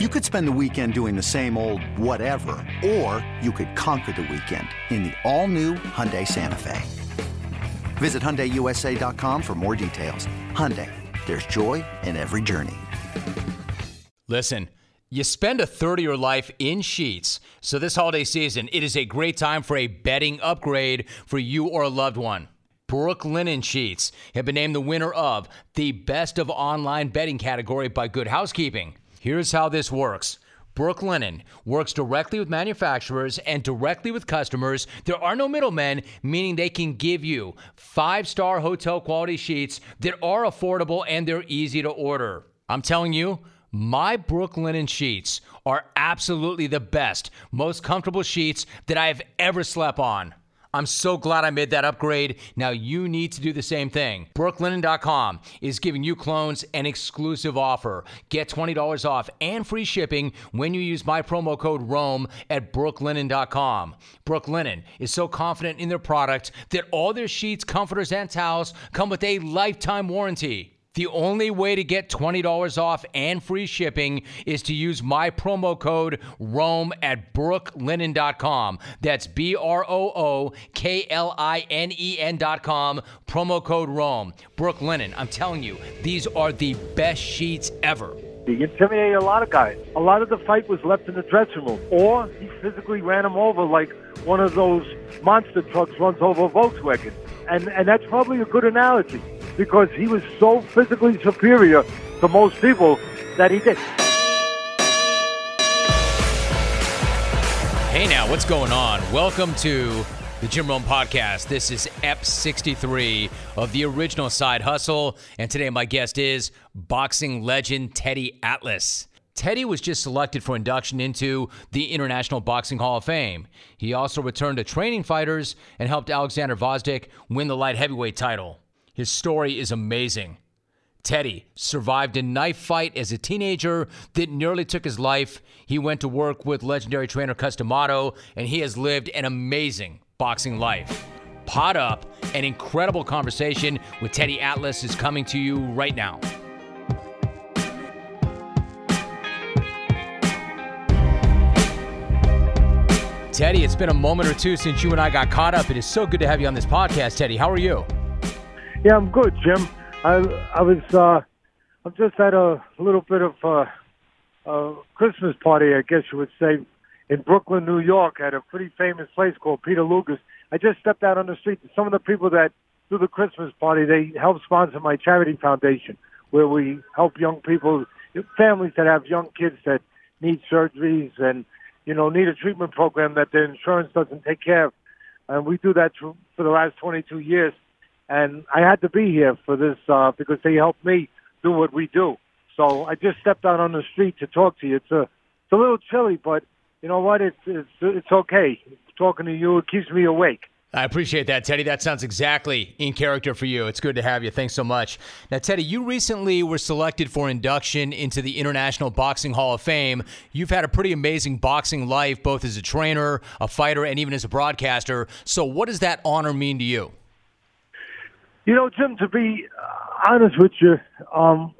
You could spend the weekend doing the same old whatever, or you could conquer the weekend in the all-new Hyundai Santa Fe. Visit HyundaiUSA.com for more details. Hyundai, there's joy in every journey. Listen, you spend a third of your life in sheets, so this holiday season, it is a great time for a bedding upgrade for you or a loved one. Brooklinen Sheets have been named the winner of the Best of Online Bedding category by Good Housekeeping. Here's how this works. Brooklinen works directly with manufacturers and directly with customers. There are no middlemen, meaning they can give you five star hotel quality sheets that are affordable and they're easy to order. I'm telling you, my Brooklinen sheets are absolutely the best, most comfortable sheets that I have ever slept on. I'm so glad I made that upgrade. Now you need to do the same thing. Brooklinen.com is giving you clones an exclusive offer. Get $20 off and free shipping when you use my promo code ROME at brooklinen.com. Brooklinen is so confident in their product that all their sheets, comforters, and towels come with a lifetime warranty. The only way to get $20 off and free shipping is to use my promo code ROME at brooklinen.com. That's B R O O K L I N E N.com. Promo code ROME. Brooklinen, I'm telling you, these are the best sheets ever. He intimidated a lot of guys. A lot of the fight was left in the dressing room, or he physically ran him over like one of those monster trucks runs over a Volkswagen. And, and that's probably a good analogy because he was so physically superior to most people that he did. Hey now, what's going on? Welcome to the Jim Rome Podcast. This is EP 63 of the original Side Hustle. And today, my guest is boxing legend Teddy Atlas. Teddy was just selected for induction into the International Boxing Hall of Fame. He also returned to training fighters and helped Alexander Gvozdyk win the light heavyweight title. His story is amazing. Teddy survived a knife fight as a teenager that nearly took his life. He went to work with legendary trainer Cus D'Amato, and he has lived an amazing boxing life. Pot Up, an incredible conversation with Teddy Atlas is coming to you right now. Teddy, it's been a moment or two since you and I got caught up. It is so good to have you on this podcast, Teddy. How are you? Yeah, I'm good, Jim. I I was uh, I'm just at a little bit of uh, a Christmas party, I guess you would say, in Brooklyn, New York, at a pretty famous place called Peter Luger's. I just stepped out on the street. Some of the people that do the Christmas party, they help sponsor my charity foundation, where we help young people, families that have young kids that need surgeries and you know need a treatment program that their insurance doesn't take care of. And we do that for the last 22 years and I had to be here for this uh, because they helped me do what we do. So I just stepped out on the street to talk to you. It's a it's a little chilly, but you know what? It's it's it's okay. Talking to you it keeps me awake. I appreciate that, Teddy. That sounds exactly in character for you. It's good to have you. Thanks so much. Now, Teddy, you recently were selected for induction into the International Boxing Hall of Fame. You've had a pretty amazing boxing life, both as a trainer, a fighter, and even as a broadcaster. So, what does that honor mean to you? You know, Jim, to be honest with you, um,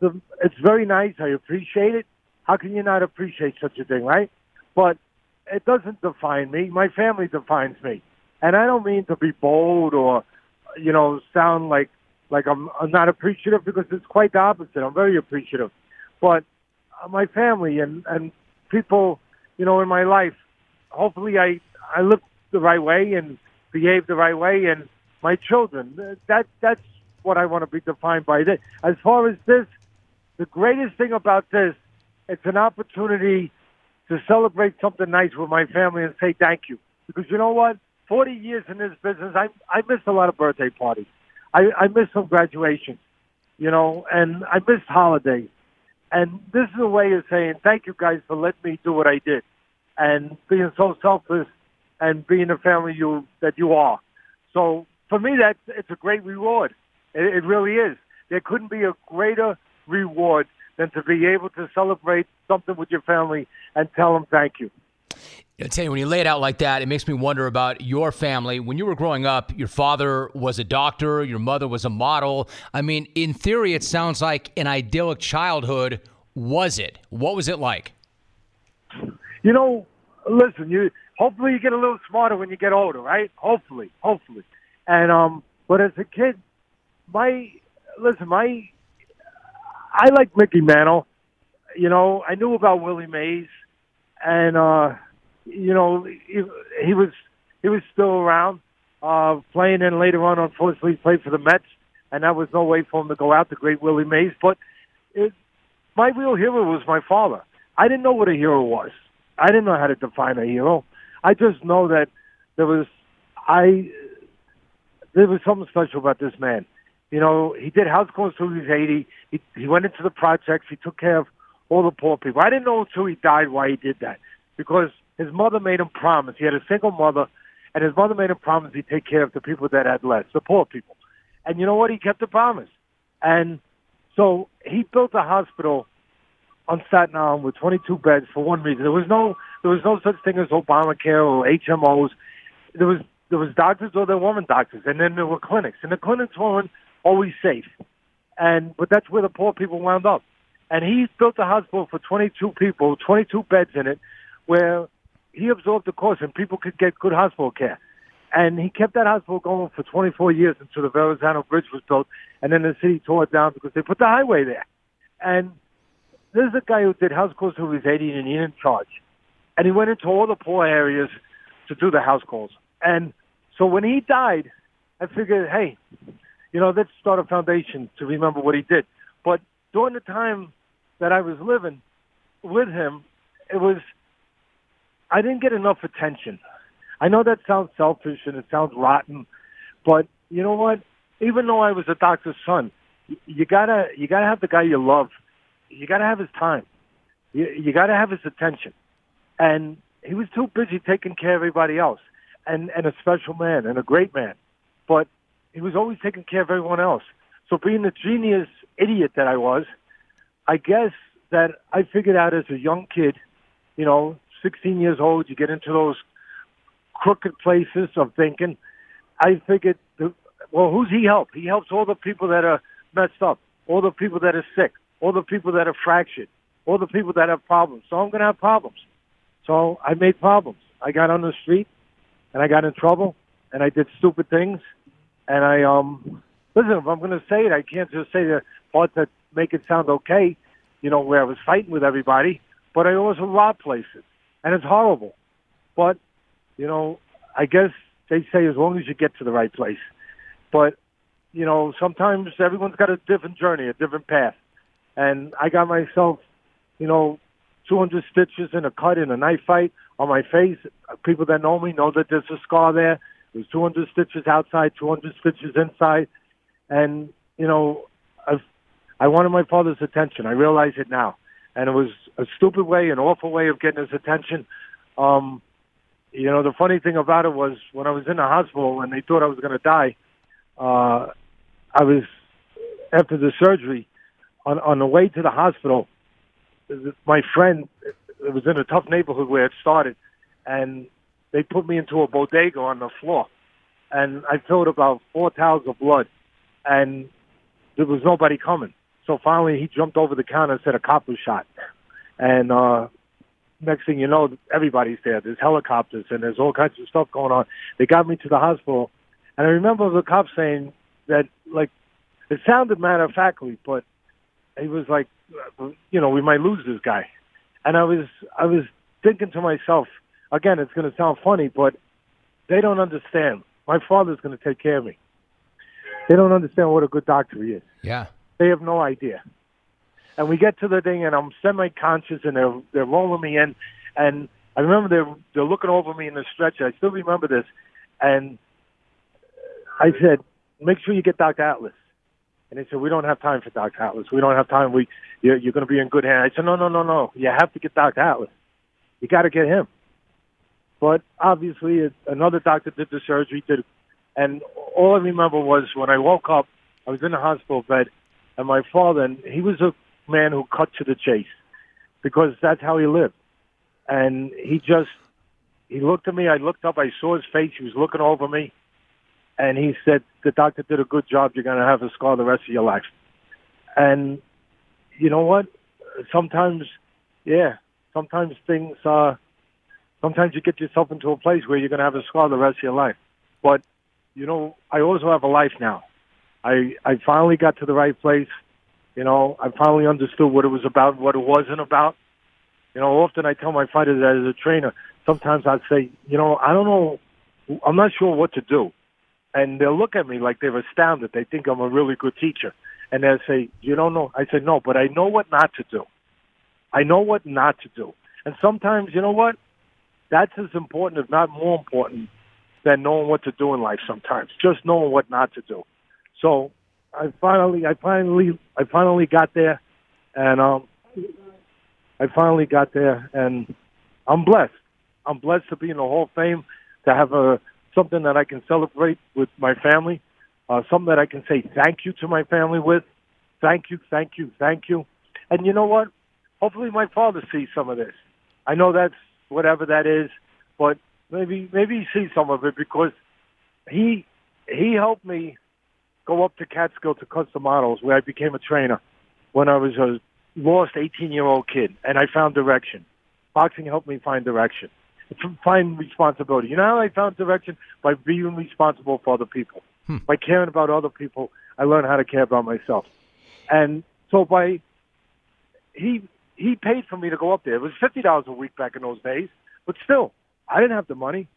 the, it's very nice. I appreciate it. How can you not appreciate such a thing, right? But it doesn't define me. My family defines me. And I don't mean to be bold or, you know, sound like like I'm, I'm not appreciative because it's quite the opposite. I'm very appreciative. But uh, my family and, and people, you know, in my life, hopefully I, I look the right way and behave the right way and my children. That that's what I want to be defined by. As far as this, the greatest thing about this, it's an opportunity to celebrate something nice with my family and say thank you. Because you know what? Forty years in this business, I I missed a lot of birthday parties. I I missed some graduations, you know, and I missed holidays. And this is a way of saying thank you guys for letting me do what I did, and being so selfless, and being the family you that you are. So for me, that's it's a great reward. It, it really is. There couldn't be a greater reward than to be able to celebrate something with your family and tell them thank you. I tell you, when you lay it out like that, it makes me wonder about your family. When you were growing up, your father was a doctor, your mother was a model. I mean, in theory, it sounds like an idyllic childhood. was it? What was it like? You know, listen, you hopefully you get a little smarter when you get older, right? Hopefully, hopefully. And um, but as a kid, my listen, my I like Mickey Mantle. You know, I knew about Willie Mays, and uh, you know, he, he was he was still around, uh, playing. And later on, unfortunately, he played for the Mets, and that was no way for him to go out. The great Willie Mays, but it, my real hero was my father. I didn't know what a hero was. I didn't know how to define a hero. I just know that there was I there was something special about this man. You know, he did house calls till he was eighty. He he went into the projects. He took care of all the poor people. I didn't know until he died why he did that because his mother made him promise. He had a single mother, and his mother made him promise he'd take care of the people that had less, the poor people. And you know what? He kept the promise. And so he built a hospital on Staten Island with 22 beds for one reason. There was no there was no such thing as Obamacare or HMOs. There was there was doctors or there weren't doctors, and then there were clinics, and the clinics weren't always safe. And but that's where the poor people wound up. And he built a hospital for 22 people, 22 beds in it, where he absorbed the cost and people could get good hospital care. And he kept that hospital going for 24 years until the Verrazano Bridge was built, and then the city tore it down because they put the highway there. And this is a guy who did house calls who was 80 and he didn't charge. And he went into all the poor areas to do the house calls. And so when he died, I figured, hey, you know, let's start a foundation to remember what he did. But during the time that I was living with him, it was, I didn't get enough attention. I know that sounds selfish and it sounds rotten, but you know what? Even though I was a doctor's son, you gotta you gotta have the guy you love. You gotta have his time. You, you gotta have his attention. And he was too busy taking care of everybody else, and and a special man and a great man, but he was always taking care of everyone else. So being the genius idiot that I was, I guess that I figured out as a young kid, you know, 16 years old, you get into those crooked places of thinking. I figured, well, who's he help? He helps all the people that are messed up, all the people that are sick, all the people that are fractured, all the people that have problems. So I'm going to have problems. So I made problems. I got on the street, and I got in trouble, and I did stupid things, and I um. Listen, if I'm going to say it, I can't just say the part that make it sound okay. You know, where I was fighting with everybody, but I also robbed places, and it's horrible. But you know, I guess they say as long as you get to the right place. But, you know, sometimes everyone's got a different journey, a different path. And I got myself, you know, 200 stitches in a cut in a knife fight on my face. People that know me know that there's a scar there. There's 200 stitches outside, 200 stitches inside. And, you know, I've, I wanted my father's attention. I realize it now. And it was a stupid way, an awful way of getting his attention. Um, you know, the funny thing about it was when I was in the hospital and they thought I was going to die, uh, I was after the surgery on on the way to the hospital. My friend, it was in a tough neighborhood where it started, and they put me into a bodega on the floor, and I filled about four towels of blood, and there was nobody coming. So finally, he jumped over the counter and said a cop was shot, and uh, next thing you know, everybody's there. There's helicopters and there's all kinds of stuff going on. They got me to the hospital, and I remember the cop saying that, like, it sounded matter of factly, but he was like, you know, we might lose this guy. And I was, I was thinking to myself, again, it's going to sound funny, but they don't understand. My father's going to take care of me. They don't understand what a good doctor he is. Yeah. They have no idea and we get to the thing, and I'm semi-conscious, and they're they're rolling me in, and I remember they're they're looking over me in the stretcher. I still remember this, and I said, "Make sure you get Dr. Atlas." And they said, "We don't have time for Dr. Atlas. We don't have time. We you're, you're going to be in good hands." I said, "No, no, no, no. You have to get Dr. Atlas. You got to get him." But obviously, another doctor did the surgery, did, and all I remember was when I woke up, I was in the hospital bed, and my father, and he was a man who cut to the chase because that's how he lived. And he just, he looked at me. I looked up. I saw his face. He was looking over me. And he said, the doctor did a good job. You're going to have a scar the rest of your life. And you know what? sometimes, yeah, sometimes things. Uh, sometimes you get yourself into a place where you're going to have a scar the rest of your life. But you know, I also have a life now. I I finally got to the right place. You know, I finally understood what it was about, what it wasn't about. You know, often I tell my fighters that as a trainer, sometimes I'd say, you know, I don't know, I'm not sure what to do. And they'll look at me like they're astounded. They think I'm a really good teacher. And they'll say, you don't know. I say, no, but I know what not to do. I know what not to do. And sometimes, you know what? That's as important, if not more important, than knowing what to do in life sometimes. Just knowing what not to do. So I finally, I finally, I finally got there, and um, I finally got there, and I'm blessed. I'm blessed to be in the Hall of Fame, to have a something that I can celebrate with my family, uh, something that I can say thank you to my family with. Thank you, thank you, thank you. And you know what? Hopefully, my father sees some of this. I know that's whatever that is, but maybe maybe he sees some of it because he he helped me go up to Catskill to Cus D'Amato's where I became a trainer when I was a lost 18 year old kid and I found direction. Boxing helped me find direction, find responsibility. You know how I found direction? By being responsible for other people. Hmm. By caring about other people, I learned how to care about myself. And so by he he paid for me to go up there. It was fifty dollars a week back in those days, but still, I didn't have the money,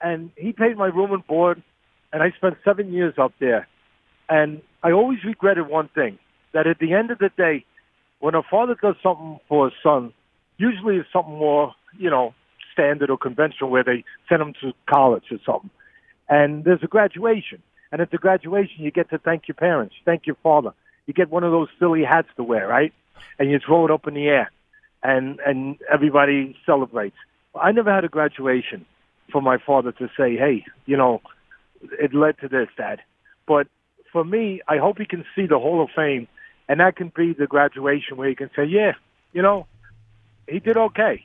and he paid my room and board, and I spent seven years up there. And I always regretted one thing: that at the end of the day, when a father does something for a son, usually it's something more, you know, standard or conventional, where they send them to college or something. And there's a graduation, and at the graduation, you get to thank your parents, thank your father. You get one of those silly hats to wear, right? And you throw it up in the air, and and everybody celebrates. I never had a graduation for my father to say, "Hey, you know, it led to this, Dad." But for me, I hope he can see the Hall of Fame, and that can be the graduation where he can say, "Yeah, you know, he did okay."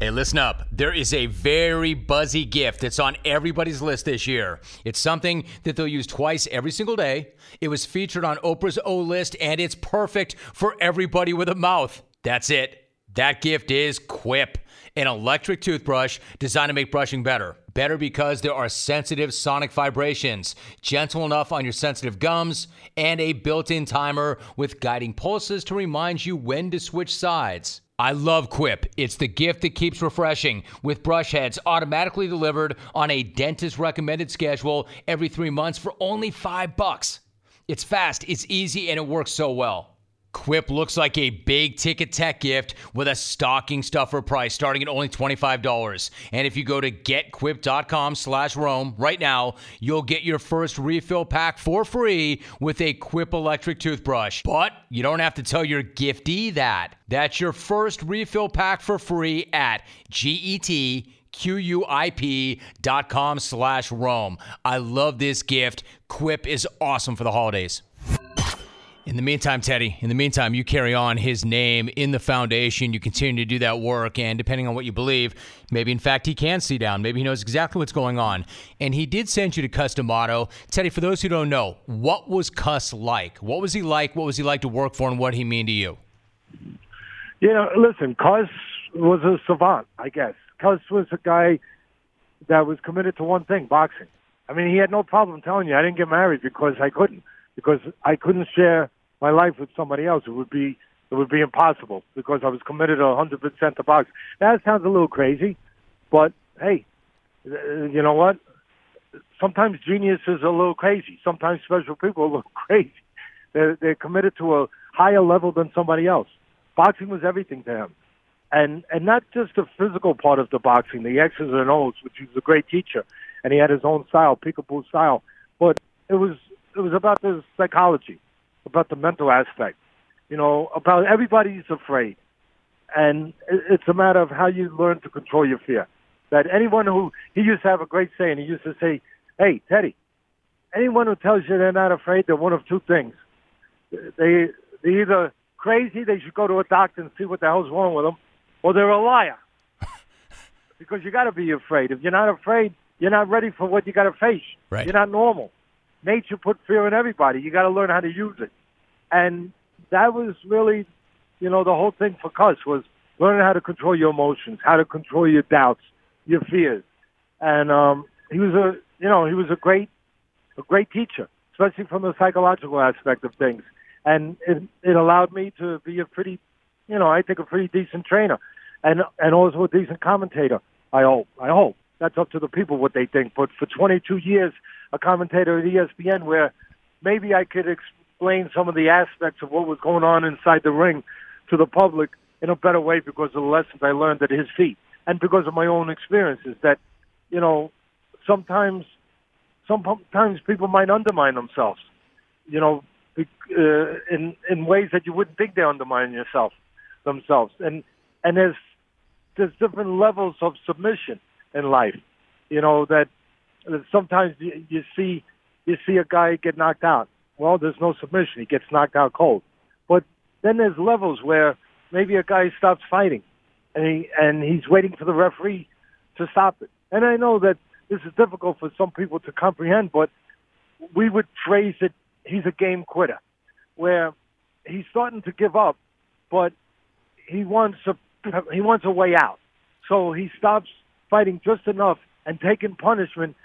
Hey, listen up. There is a very buzzy gift that's on everybody's list this year. It's something that they'll use twice every single day. It was featured on Oprah's O list, and it's perfect for everybody with a mouth. That's it. That gift is Quip an electric toothbrush designed to make brushing better. Better because there are sensitive sonic vibrations, gentle enough on your sensitive gums, and a built in timer with guiding pulses to remind you when to switch sides. I love Quip. It's the gift that keeps refreshing with brush heads automatically delivered on a dentist recommended schedule every three months for only five bucks. It's fast, it's easy, and it works so well. Quip looks like a big ticket tech gift with a stocking stuffer price starting at only $25. And if you go to getquip.com slash Rome right now, you'll get your first refill pack for free with a Quip electric toothbrush. But you don't have to tell your giftee that. That's your first refill pack for free at getquip.com slash Rome. I love this gift. Quip is awesome for the holidays. In the meantime, Teddy, in the meantime, you carry on his name in the foundation. You continue to do that work. And depending on what you believe, maybe in fact he can see down. Maybe he knows exactly what's going on. And he did send you to Cus D'Amato. Teddy, for those who don't know, what was Cus like? What was he like? What was he like to work for? And what he mean to you? Yeah, listen, Cus was a savant, I guess. Cus was a guy that was committed to one thing boxing. I mean, he had no problem telling you, I didn't get married because I couldn't because I couldn't share my life with somebody else. It would be it would be impossible because I was committed hundred percent to box. That sounds a little crazy, but hey, uh, you know what? Sometimes genius is a little crazy. Sometimes special people little crazy. They're, they're committed to a higher level than somebody else. Boxing was everything to him, and and not just the physical part of the boxing, the X's and O's, which he was a great teacher, and he had his own style, peekaboo style. But it was it was about the psychology, about the mental aspect. You know, about everybody's afraid, and it's a matter of how you learn to control your fear. That anyone who he used to have a great saying. He used to say, "Hey, Teddy, anyone who tells you they're not afraid, they're one of two things. They they're either crazy, they should go to a doctor and see what the hell's wrong with them, or they're a liar. because you got to be afraid. If you're not afraid, you're not ready for what you got to face. Right. You're not normal nature put fear in everybody. You got to learn how to use it, and that was really you know, the whole thing for Cus was learning how to control your emotions, how to control your doubts, your fears, and um, he was a, you know, he was a great, a great teacher, especially from the psychological aspect of things, and it, it allowed me to be a pretty, you know, I think a pretty decent trainer, and and also a decent commentator. I hope. I hope that's up to the people what they think. But for 22 years, a commentator at ESPN, where maybe I could explain some of the aspects of what was going on inside the ring to the public in a better way because of the lessons I learned at his feet and because of my own experiences. That you know, sometimes sometimes people might undermine themselves. You know, uh, in in ways that you wouldn't think they undermine yourself themselves. And and there's there's different levels of submission in life. You know that, that sometimes you, see you see a guy get knocked out. Well, there's no submission; he gets knocked out cold. But then there's levels where maybe a guy stops fighting, and he and he's waiting for the referee to stop it. And I know that this is difficult for some people to comprehend, but we would phrase it: he's a game quitter, where he's starting to give up, but he wants a he wants a way out. So he stops fighting just enough and taking punishment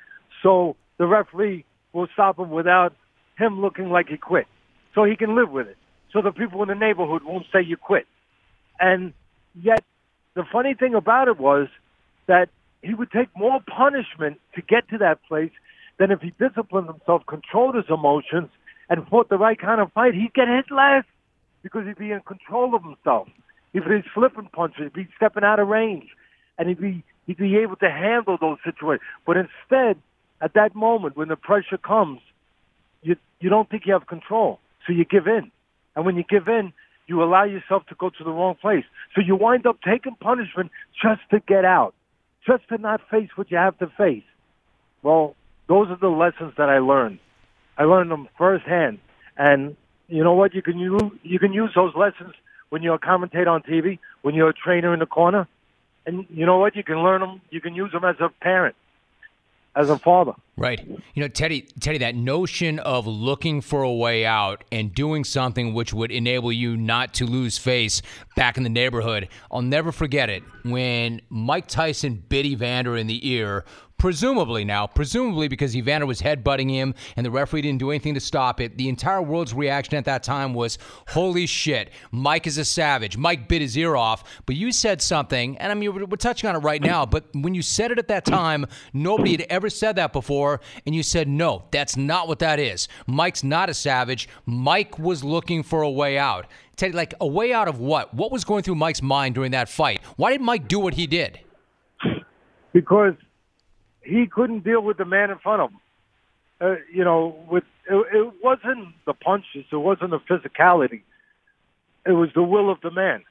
so the referee will stop him without him looking like he quit. So he can live with it. So the people in the neighborhood won't say you quit. And yet the funny thing about it was that he would take more punishment to get to that place than if he disciplined himself, controlled his emotions, and fought the right kind of fight. He'd get hit less because he'd be in control of himself. If he's flipping punches, he'd be stepping out of range, and he'd be he'd be able to handle those situations. But instead, at that moment when the pressure comes, you you don't think you have control, so you give in, and when you give in, you allow yourself to go to the wrong place. So you wind up taking punishment just to get out, just to not face what you have to face. Well, those are the lessons that I learned. I learned them firsthand, and you know what? You can use you can use those lessons when you're a commentator on TV, when you're a trainer in the corner, and you know what? You can learn them. You can use them as a parent, as a father. Right. You know, Teddy, Teddy, that notion of looking for a way out and doing something which would enable you not to lose face back in the neighborhood. I'll never forget it when Mike Tyson bit Evander in the ear presumably now, presumably because Evander was headbutting him and the referee didn't do anything to stop it, the entire world's reaction at that time was, holy shit, Mike is a savage. Mike bit his ear off. But you said something, and I mean, we're, we're touching on it right now, but when you said it at that time, nobody had ever said that before, and you said, no, that's not what that is. Mike's not a savage. Mike was looking for a way out. Teddy, like a way out of what? What was going through Mike's mind during that fight? Why did Mike do what he did? Because he couldn't deal with the man in front of him. Uh, you know, with it, it wasn't the punches, it wasn't the physicality. It was the will of the man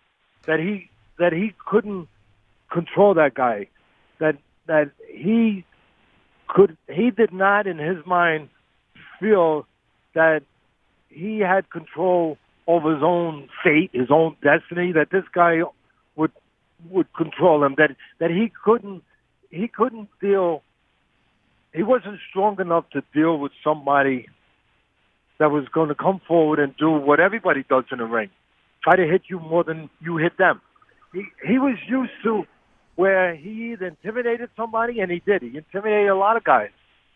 that he that he couldn't control that guy. That that he could he did not in his mind feel that he had control over his own fate, his own destiny. That this guy would would control him. That that he couldn't he couldn't deal. He wasn't strong enough to deal with somebody that was going to come forward and do what everybody does in the ring, try to hit you more than you hit them. He he was used to where he either intimidated somebody, and he did. He intimidated a lot of guys,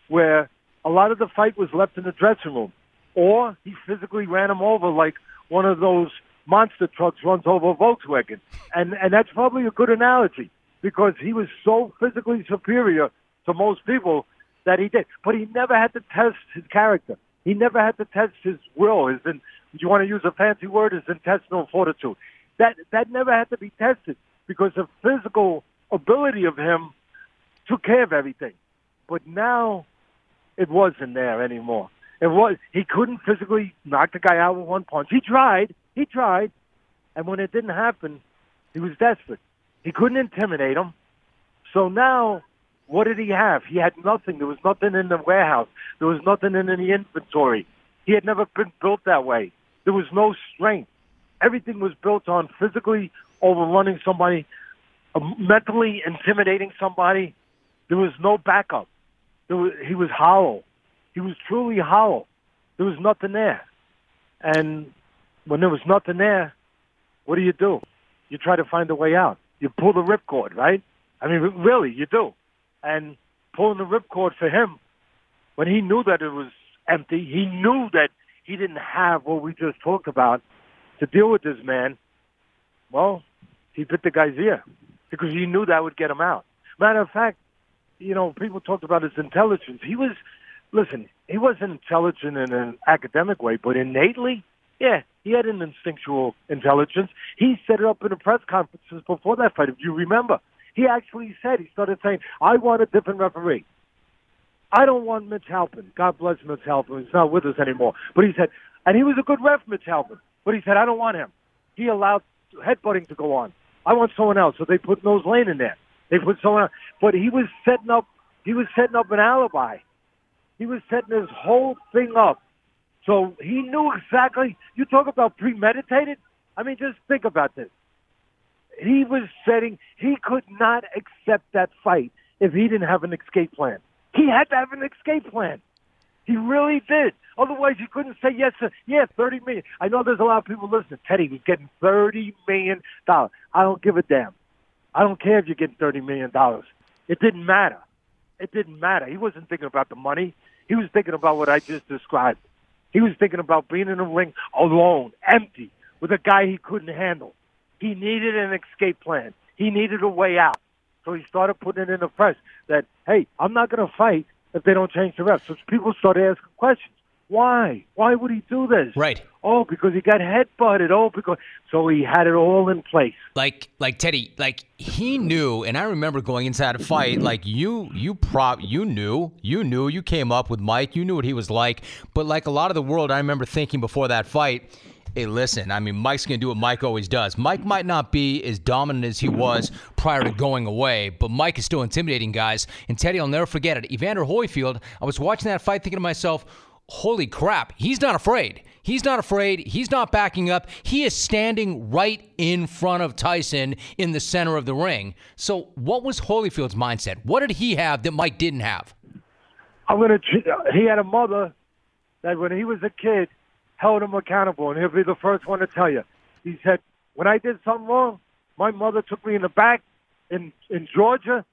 where a lot of the fight was left in the dressing room, or he physically ran him over like one of those monster trucks runs over a Volkswagen, and and that's probably a good analogy because he was so physically superior to most people that he did. But he never had to test his character. He never had to test his will. His, in, you want to use a fancy word, his intestinal fortitude. That that never had to be tested because the physical ability of him took care of everything. But now it wasn't there anymore. It was he couldn't physically knock the guy out with one punch. He tried, he tried, and when it didn't happen, he was desperate. He couldn't intimidate him. So now, what did he have? He had nothing. There was nothing in the warehouse. There was nothing in the inventory. He had never been built that way. There was no strength. Everything was built on physically overrunning somebody, uh, mentally intimidating somebody. There was no backup. Was, he was hollow. He was truly hollow. There was nothing there. And when there was nothing there, what do you do? You try to find a way out. You pull the ripcord, right? I mean, really, you do. And pulling the ripcord for him, when he knew that it was empty, he knew that he didn't have what we just talked about to deal with this man. Well, he bit the guy's ear because he knew that would get him out. Matter of fact, you know, people talked about his intelligence. He was, listen, he wasn't intelligent in an academic way, but innately, yeah, he had an instinctual intelligence. He set it up in the press conferences before that fight, if you remember. He actually said, he started saying, I want a different referee. I don't want Mitch Halpern. God bless Mitch Halpern. He's not with us anymore. But he said, and he was a good ref, Mitch Halpern. But he said, I don't want him. He allowed headbutting to go on. I want someone else. So they put Mills Lane in there. They put someone else. But he was setting up, he was setting up an alibi. He was setting his whole thing up. So he knew exactly. You talk about premeditated. I mean, just think about this. He was setting. He could not accept that fight if he didn't have an escape plan. He had to have an escape plan. He really did. Otherwise, you couldn't say yes. Sir. Yeah, thirty million. I know there's a lot of people listening. Teddy was getting thirty million dollars. I don't give a damn. I don't care if you're getting thirty million dollars. It didn't matter. It didn't matter. He wasn't thinking about the money. He was thinking about what I just described. He was thinking about being in a ring alone, empty, with a guy he couldn't handle. He needed an escape plan. He needed a way out. So he started putting it in the press that, hey, I'm not going to fight if they don't change the refs. So people started asking questions. Why? Why would he do this? Right. Oh, because he got headbutted. Oh, because so he had it all in place. Like like Teddy, like he knew, and I remember going inside a fight. Like you, you prop, you knew, you knew, you came up with Mike. You knew what he was like. But like a lot of the world, I remember thinking before that fight. Hey, listen, I mean, Mike's going to do what Mike always does. Mike might not be as dominant as he was prior to going away, but Mike is still intimidating guys. And Teddy, I'll never forget it. Evander Holyfield, I was watching that fight thinking to myself, holy crap, he's not afraid. He's not afraid. He's not backing up. He is standing right in front of Tyson in the center of the ring. So, what was Holyfield's mindset? What did he have that Mike didn't have? I'm gonna. He had a mother that when he was a kid held him accountable, and he'll be the first one to tell you. He said, "When I did something wrong, my mother took me in the back in in Georgia.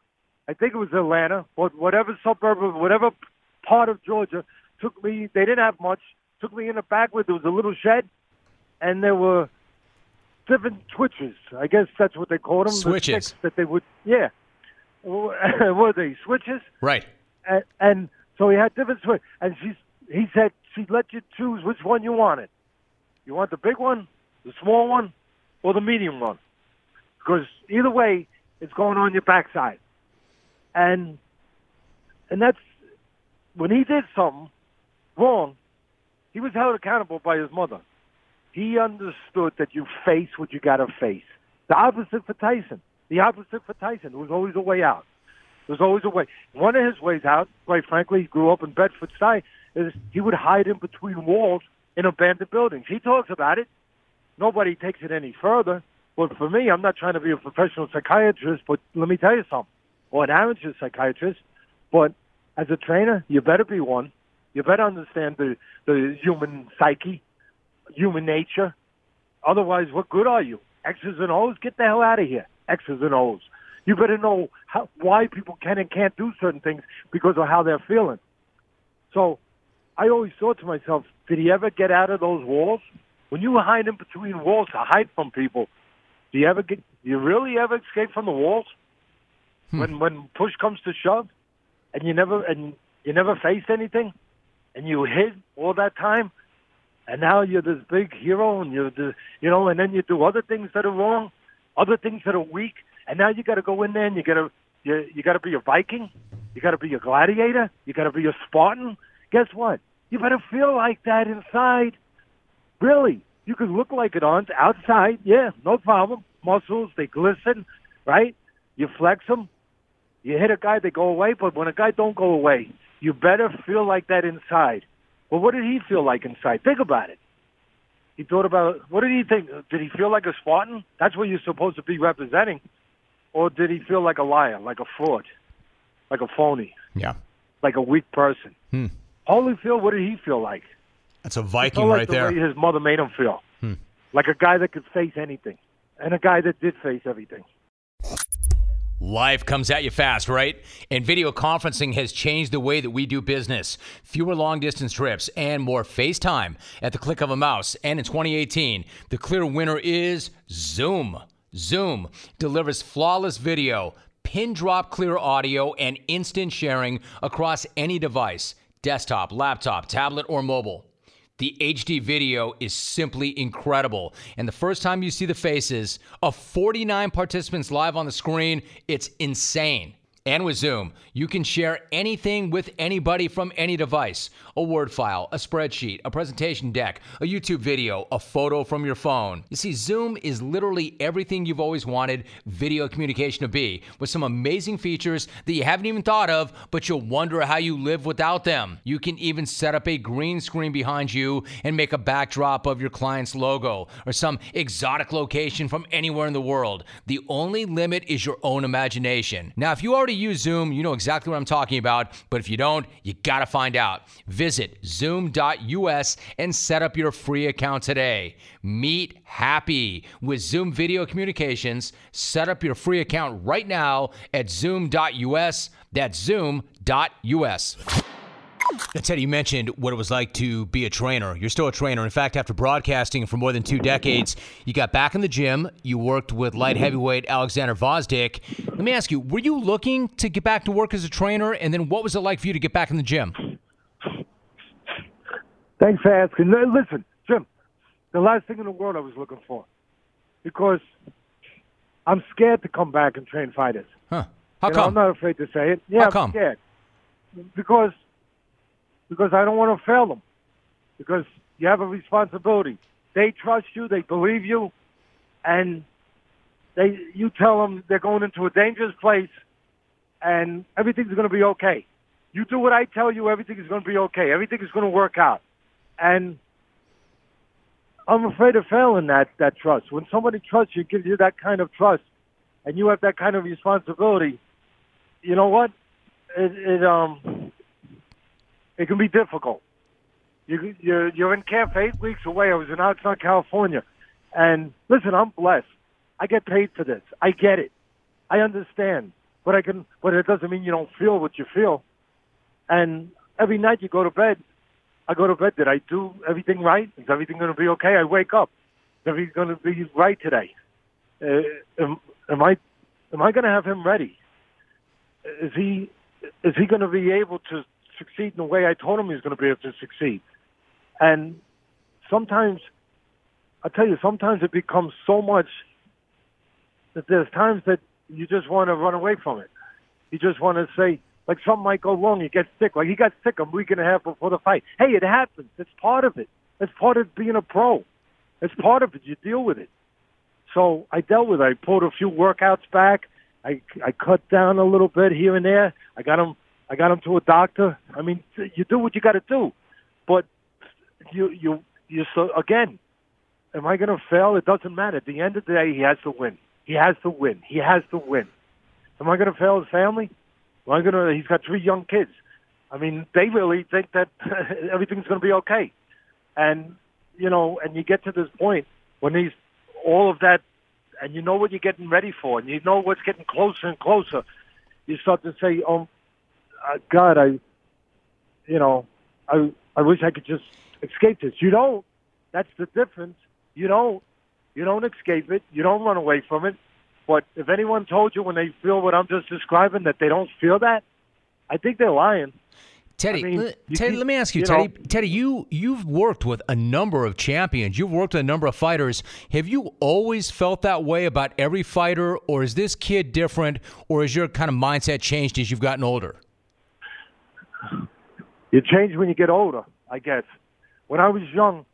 I think it was Atlanta, or whatever suburb of whatever part of Georgia. Took me. They didn't have much. Took me in the back where there was a little shed, and there were different twitches. I guess that's what they called them. Switches the that they would. Yeah. were they switches? Right. And, and so he had different switches, and she's he said she'd let you choose which one you wanted. You want the big one, the small one, or the medium one? Because either way, it's going on your backside. And and that's when he did something wrong, he was held accountable by his mother. He understood that you face what you got to face. The opposite for Tyson. The opposite for Tyson. There was always a way out. Was always a way. One of his ways out, quite frankly, he grew up in Bedford Stuy, is he would hide in between walls in abandoned buildings. He talks about it. Nobody takes it any further. But for me, I'm not trying to be a professional psychiatrist, but let me tell you something, or an amateur psychiatrist. But as a trainer, you better be one. You better understand the, the human psyche, human nature. Otherwise, what good are you? X's and O's? Get the hell out of here. X's and O's. You better know how, why people can and can't do certain things because of how they're feeling. So I always thought to myself, did he ever get out of those walls? When you hide in between walls to hide from people, do you ever get? Do you really ever escape from the walls? Hmm. When when push comes to shove, and you never and you never faced anything, and you hid all that time, and now you're this big hero, and you're the you know, and then you do other things that are wrong, other things that are weak, and now you got to go in there and you got to you you got to be a Viking, you got to be a gladiator, you got to be a Spartan. Guess what? You better feel like that inside. Really. You can look like it on outside. Yeah, no problem. Muscles, they glisten, right? You flex them. You hit a guy, they go away. But when a guy don't go away, you better feel like that inside. Well, what did he feel like inside? Think about it. He thought about what did he think? Did he feel like a Spartan? That's what you're supposed to be representing, or did he feel like a liar, like a fraud, like a phony? Yeah, like a weak person. Hmm. Holyfield, what did he feel like? That's a Viking like right the there. Way his mother made him feel. Hmm. like a guy that could face anything, and a guy that did face everything. Life comes at you fast, right? And video conferencing has changed the way that we do business. Fewer long distance trips and more FaceTime at the click of a mouse. And in 2018, the clear winner is Zoom. Zoom delivers flawless video, pin drop clear audio, and instant sharing across any device desktop, laptop, tablet, or mobile. The HD video is simply incredible. And the first time you see the faces of 49 participants live on the screen, it's insane. And with Zoom, you can share anything with anybody from any device a Word file, a spreadsheet, a presentation deck, a YouTube video, a photo from your phone. You see, Zoom is literally everything you've always wanted video communication to be, with some amazing features that you haven't even thought of, but you'll wonder how you live without them. You can even set up a green screen behind you and make a backdrop of your client's logo or some exotic location from anywhere in the world. The only limit is your own imagination. Now, if you already use Zoom, you know exactly what I'm talking about, but if you don't, you gotta find out. Visit zoom.us and set up your free account today. Meet happy with Zoom Video Communications. Set up your free account right now at zoom.us. That's zoom.us. Teddy, you mentioned what it was like to be a trainer. You're still a trainer. In fact, after broadcasting for more than two decades, you got back in the gym. You worked with light heavyweight Alexander Gvozdyk. Let me ask you, were you looking to get back to work as a trainer? And then what was it like for you to get back in the gym? Thanks for asking. Listen, Jim, the last thing in the world I was looking for. Because I'm scared to come back and train fighters. Huh. How You know, come? I'm not afraid to say it. Yeah, How I'm scared. Because because I don't want to fail them. Because you have a responsibility. They trust you, they believe you, and they you tell them they're going into a dangerous place and everything's going to be okay. You do what I tell you, everything is going to be okay. Everything is going to work out. And I'm afraid of failing that that trust. When somebody trusts you, gives you that kind of trust, and you have that kind of responsibility, you know what? It, it um, it can be difficult. You you're you're in camp eight weeks away. I was in Oxnard, California, and listen, I'm blessed. I get paid for this. I get it. I understand, but I can. But it doesn't mean you don't feel what you feel. And every night you go to bed, I go to bed. Did I do everything right? Is everything going to be okay? I wake up. Is everything going to be right today? Uh, am, am I am I going to have him ready? Is he is he going to be able to succeed in the way I told him he was going to be able to succeed? And sometimes, I tell you, sometimes it becomes so much that there's times that you just want to run away from it. You just want to say, like something might go wrong, you get sick. Like he got sick a week and a half before the fight. Hey, it happens. It's part of it. It's part of being a pro. It's part of it. You deal with it. So I dealt with it. I pulled a few workouts back. I I cut down a little bit here and there. I got him. I got him to a doctor. I mean, you do what you got to do, but you you you so again. Am I going to fail? It doesn't matter. At the end of the day, he has to win. He has to win. He has to win. Am I going to fail his family? Am I going to? He's got three young kids. I mean, they really think that everything's going to be okay. And you know, and you get to this point when he's all of that, and you know what you're getting ready for, and you know what's getting closer and closer. You start to say, "Oh, uh, God, I, you know, I I wish I could just escape this." You don't. That's the difference. You don't. You don't escape it. You don't run away from it. But if anyone told you when they feel what I'm just describing that they don't feel that, I think they're lying. Teddy, I mean, Teddy, keep- let me ask you, you Teddy. know- Teddy, you you've worked with a number of champions. You've worked with a number of fighters. Have you always felt that way about every fighter, or is this kid different, or is your kind of mindset changed as you've gotten older? You change when you get older, I guess. When I was young,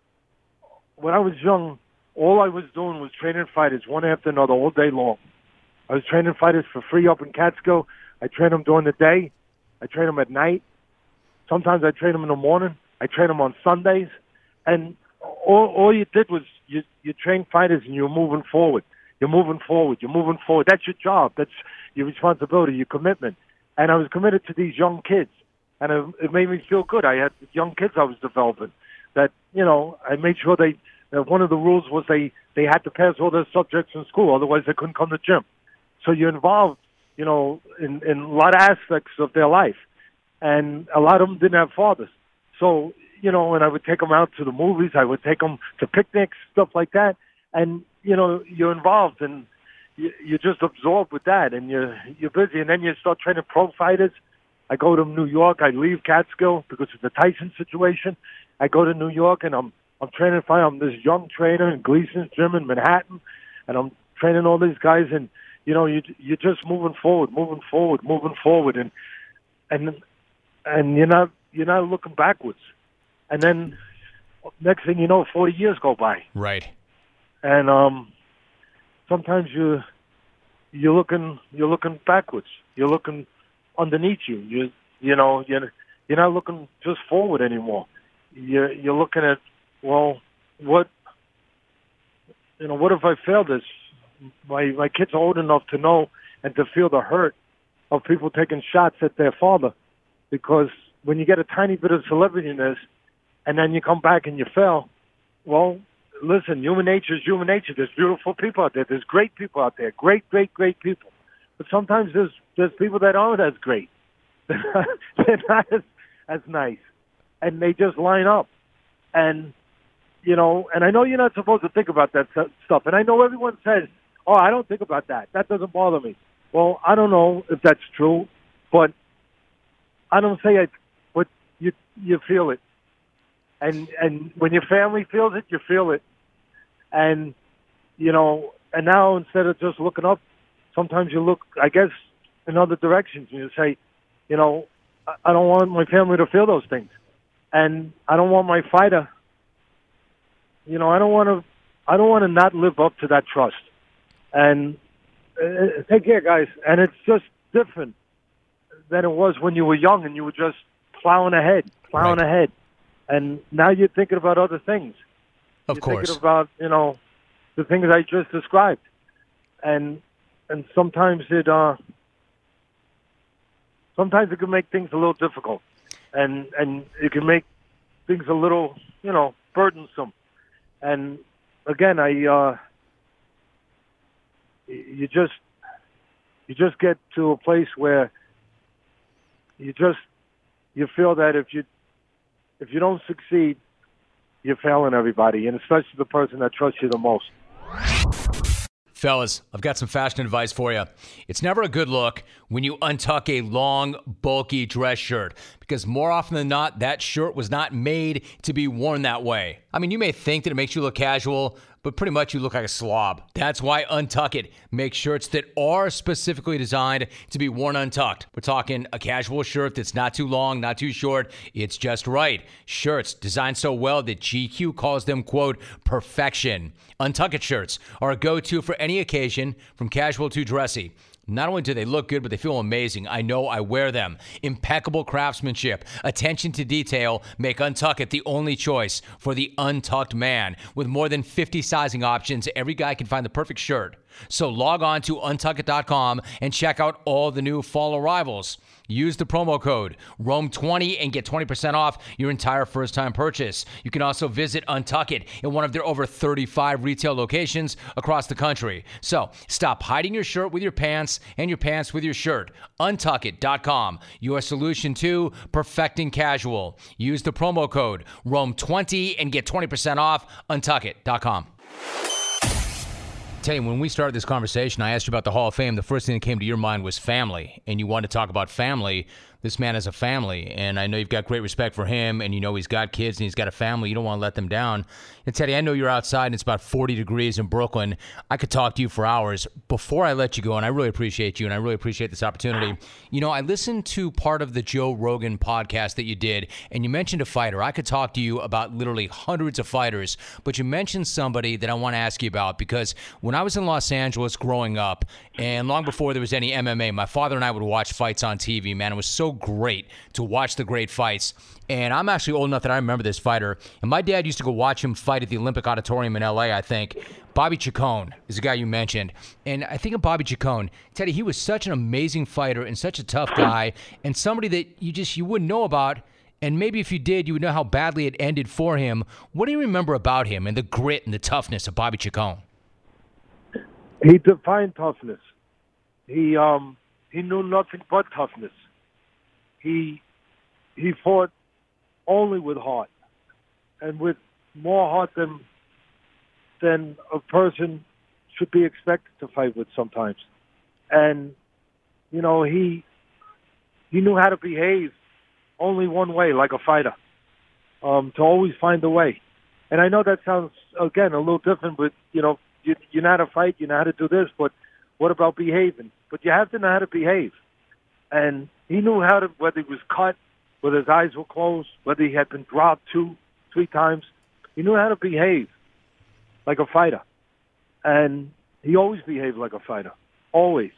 when I was young, all I was doing was training fighters one after another all day long. I was training fighters for free up in Catskill. I train them during the day. I train them at night. Sometimes I train them in the morning. I train them on Sundays. And all, all you did was you, you train fighters and you're moving forward. You're moving forward. You're moving forward. That's your job. That's your responsibility, your commitment. And I was committed to these young kids. And it, it made me feel good. I had young kids I was developing that, you know, I made sure they, uh, one of the rules was they they had to pass all their subjects in school, otherwise they couldn't come to gym. So you're involved, you know, in in a lot of aspects of their life, and a lot of them didn't have fathers. So you know, and I would take them out to the movies. I would take them to picnics, stuff like that, and you know, you're involved and you, you're just absorbed with that, and you're you're busy, and then you start training pro fighters. I go to New York. I leave Catskill because it's a Tyson situation. I go to New York, and I'm I'm training fine. I'm this young trainer in Gleason's gym in Manhattan, and I'm training all these guys. And you know, you you're just moving forward, moving forward, moving forward, and and and you're not you're not looking backwards. And then next thing you know, 40 years go by. Right. And um, sometimes you you're looking you're looking backwards. You're looking underneath you. You you know you're you're not looking just forward anymore. You're you're looking at well, what you know, what if I fail this? My my kids are old enough to know and to feel the hurt of people taking shots at their father, because when you get a tiny bit of celebrityness, and then you come back and you fail, well, listen, human nature is human nature. There's beautiful people out there. There's great people out there. Great, great, great people. But sometimes there's there's people that aren't as great. They're not as as nice, and they just line up. And you know, and I know you're not supposed to think about that stuff. And I know everyone says, "Oh, I don't think about that. That doesn't bother me." Well, I don't know if that's true, but I don't say it, but you you feel it, and and when your family feels it, you feel it, and you know, and now instead of just looking up, sometimes you look, I guess, in other directions, and you say, you know, I don't want my family to feel those things, and I don't want my fighter you know, I don't want to. I don't want to not live up to that trust. And uh, take care, guys. And it's just different than it was when you were young and you were just plowing ahead, plowing right. ahead. And now you're thinking about other things. Of you're course. Thinking about you know the things I just described, and and sometimes it uh sometimes it can make things a little difficult, and and it can make things a little you know burdensome and again, I uh, you just you just get to a place where you just you feel that if you if you don't succeed, you're failing everybody, and especially the person that trusts you the most. Fellas, I've got some fashion advice for you. It's never a good look when you untuck a long, bulky dress shirt because more often than not, that shirt was not made to be worn that way. I mean, you may think that it makes you look casual, but pretty much you look like a slob. That's why Untuck It makes shirts that are specifically designed to be worn untucked. We're talking a casual shirt that's not too long, not too short, it's just right. Shirts designed so well that GQ calls them, quote, perfection. Untuck It shirts are a go to for any occasion, from casual to dressy. Not only do they look good, but they feel amazing. I know I wear them. Impeccable craftsmanship, attention to detail make Untuck It the only choice for the untucked man. With more than 50 sizing options, every guy can find the perfect shirt. So log on to untuckit.com and check out all the new fall arrivals. Use the promo code ROME20 and get 20% off your entire first time purchase. You can also visit Untuckit in one of their over 35 retail locations across the country. So stop hiding your shirt with your pants and your pants with your shirt. Untuckit.com, your solution to perfecting casual. Use the promo code ROME20 and get 20% off. Untuckit.com tell you, when we started this conversation, I asked you about the Hall of Fame. The first thing that came to your mind was family, and you wanted to talk about family this man has a family, and I know you've got great respect for him, and you know he's got kids and he's got a family. You don't want to let them down. And Teddy, I know you're outside and it's about 40 degrees in Brooklyn. I could talk to you for hours. Before I let you go, and I really appreciate you and I really appreciate this opportunity, you know, I listened to part of the Joe Rogan podcast that you did, and you mentioned a fighter. I could talk to you about literally hundreds of fighters, but you mentioned somebody that I want to ask you about because when I was in Los Angeles growing up, and long before there was any MMA, my father and I would watch fights on TV, man. It was so great to watch the great fights. And I'm actually old enough that I remember this fighter. And my dad used to go watch him fight at the Olympic Auditorium in LA, I think. Bobby Chacon is the guy you mentioned. And I think of Bobby Chacon, Teddy, he was such an amazing fighter and such a tough guy and somebody that you just you wouldn't know about And maybe if you did, you would know how badly it ended for him. What do you remember about him and the grit and the toughness of Bobby Chacon? He defined toughness. He um he knew nothing but toughness. He he fought only with heart, and with more heart than than a person should be expected to fight with sometimes. And you know he he knew how to behave only one way, like a fighter, um, to always find a way. And I know that sounds again a little different, but you know you you know how to fight, you know how to do this, but what about behaving? But you have to know how to behave. And he knew how to whether he was cut, whether his eyes were closed, whether he had been dropped two, three times. He knew how to behave like a fighter. And he always behaved like a fighter. Always.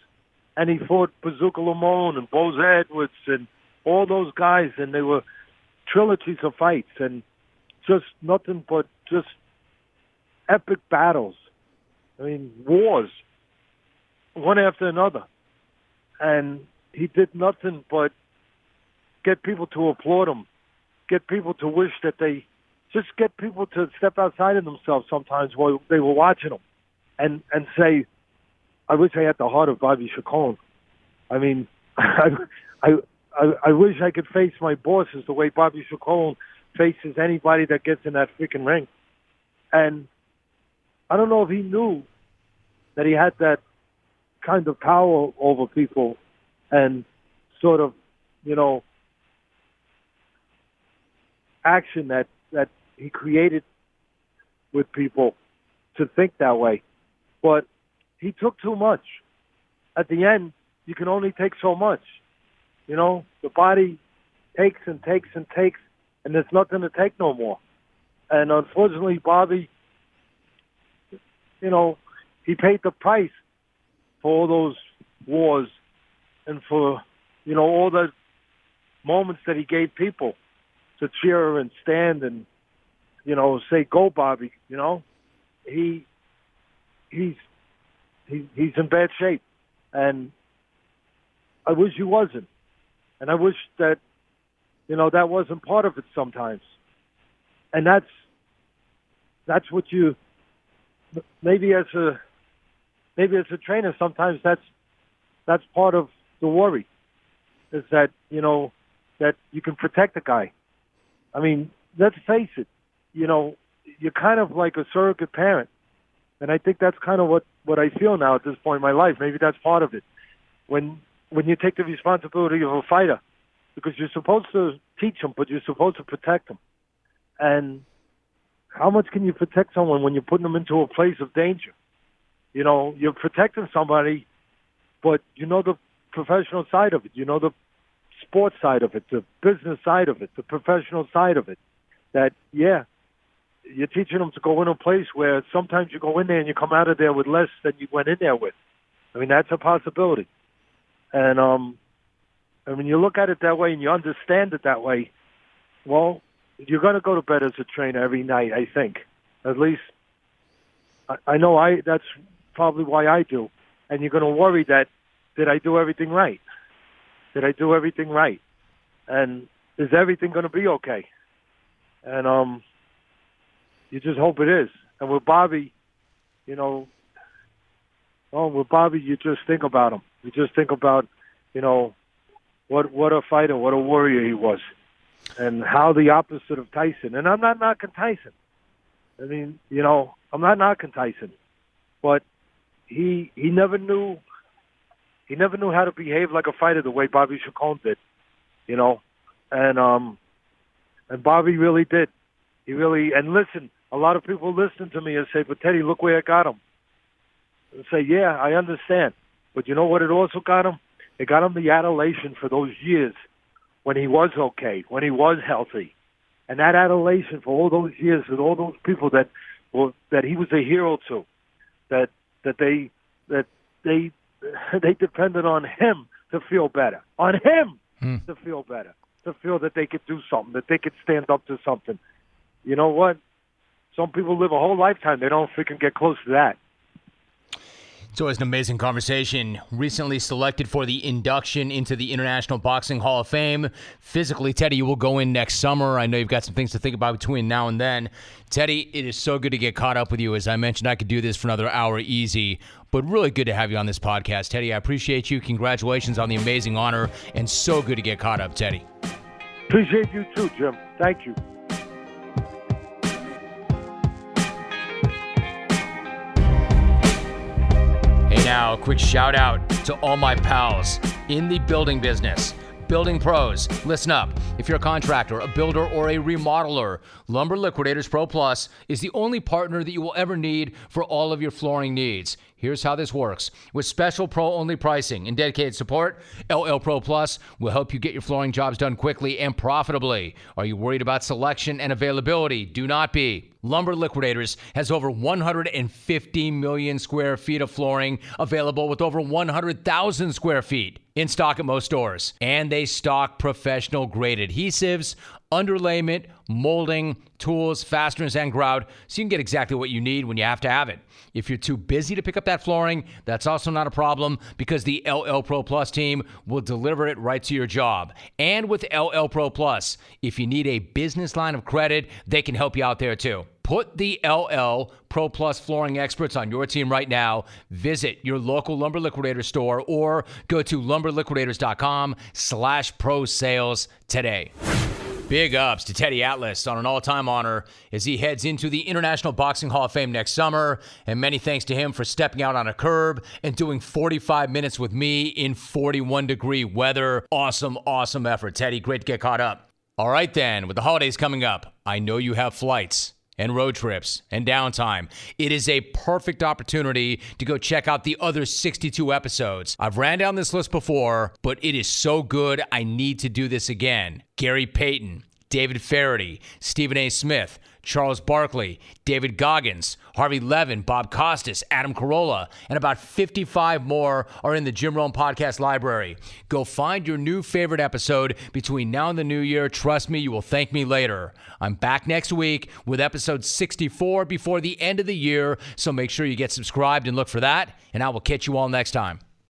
And he fought Bazooka Limón and Boza Edwards and all those guys and they were trilogies of fights and just nothing but just epic battles. I mean, wars, one after another. And he did nothing but get people to applaud him, get people to wish that they just get people to step outside of themselves sometimes while they were watching him and and say, I wish I had the heart of Bobby Chacon. I mean, I, I I wish I could face my bosses the way Bobby Chacon faces anybody that gets in that freaking ring. And I don't know if he knew that he had that kind of power over people and sort of, you know, action that that he created with people to think that way. But he took too much. At the end, you can only take so much. You know, the body takes and takes and takes, and there's nothing to take no more. And unfortunately, Bobby, you know, he paid the price for all those wars and for, you know, all the moments that he gave people to cheer and stand and, you know, say, go, Bobby, you know. He, he's, he, he's in bad shape. And I wish he wasn't. And I wish that, you know, that wasn't part of it sometimes. And that's, that's what you, maybe as a, maybe as a trainer, sometimes that's, that's part of the worry is that, you know, that you can protect a guy. I mean, let's face it, you know, you're kind of like a surrogate parent. And I think that's kind of what, what I feel now at this point in my life. Maybe that's part of it. When when you take the responsibility of a fighter, because you're supposed to teach them, but you're supposed to protect them. And how much can you protect someone when you're putting them into a place of danger? You know, you're protecting somebody, but you know the professional side of it. You know the sports side of it, the business side of it, the professional side of it. That yeah, you're teaching them to go in a place where sometimes you go in there and you come out of there with less than you went in there with. I mean that's a possibility. And um, and when you look at it that way and you understand it that way, well, you're going to go to bed as a trainer every night. I think, at least, I, I know I. That's probably why I do. And you're going to worry that did I do everything right? Did I do everything right? And is everything going to be okay? And um, you just hope it is. And with Bobby, you know, oh, with Bobby, you just think about him. You just think about, you know, what what a fighter, what a warrior he was, and how the opposite of Tyson. And I'm not knocking Tyson. I mean, you know, I'm not knocking Tyson, but he he never knew he never knew how to behave like a fighter the way Bobby Chacon did, you know, and um, and Bobby really did. He really and listen. A lot of people listen to me and say, "But Teddy, look where it got him." And say, "Yeah, I understand." But you know what it also got him? It got him the adulation for those years when he was okay, when he was healthy. And that adulation for all those years with all those people that well that he was a hero to, that that they that they they depended on him to feel better. On him hmm. to feel better. To feel that they could do something, that they could stand up to something. You know what? Some people live a whole lifetime, they don't freaking get close to that. It's always an amazing conversation. Recently selected for the induction into the International Boxing Hall of Fame. Physically, Teddy, you will go in next summer. I know you've got some things to think about between now and then. Teddy, it is so good to get caught up with you. As I mentioned, I could do this for another hour easy, but really good to have you on this podcast. Teddy, I appreciate you. Congratulations on the amazing honor, and so good to get caught up, Teddy. Appreciate you too, Jim. Thank you. Now, a quick shout out to all my pals in the building business. Building pros, listen up. If you're a contractor, a builder, or a remodeler, Lumber Liquidators Pro Plus is the only partner that you will ever need for all of your flooring needs. Here's how this works. With special pro only pricing and dedicated support, LL Pro Plus will help you get your flooring jobs done quickly and profitably. Are you worried about selection and availability? Do not be. Lumber Liquidators has over 150 million square feet of flooring available with over 100,000 square feet in stock at most stores. And they stock professional grade adhesives underlayment, molding, tools, fasteners, and grout so you can get exactly what you need when you have to have it. If you're too busy to pick up that flooring, that's also not a problem because the LL Pro Plus team will deliver it right to your job. And with LL Pro Plus, if you need a business line of credit, they can help you out there too. Put the LL Pro Plus flooring experts on your team right now. Visit your local Lumber Liquidator store or go to lumberliquidators.com slash pro sales today. Big ups to Teddy Atlas on an all time honor as he heads into the International Boxing Hall of Fame next summer. And many thanks to him for stepping out on a curb and doing 45 minutes with me in 41 degree weather. Awesome, awesome effort, Teddy. Great to get caught up. All right, then, with the holidays coming up, I know you have flights and road trips and downtime. It is a perfect opportunity to go check out the other 62 episodes. I've ran down this list before, but it is so good, I need to do this again. Gary Payton, David Feherty, Stephen A. Smith, Charles Barkley, David Goggins, Harvey Levin, Bob Costas, Adam Carolla, and about 55 more are in the Jim Rome podcast library. Go find your new favorite episode between now and the new year. Trust me, you will thank me later. I'm back next week with episode 64 before the end of the year, so make sure you get subscribed and look for that, and I will catch you all next time.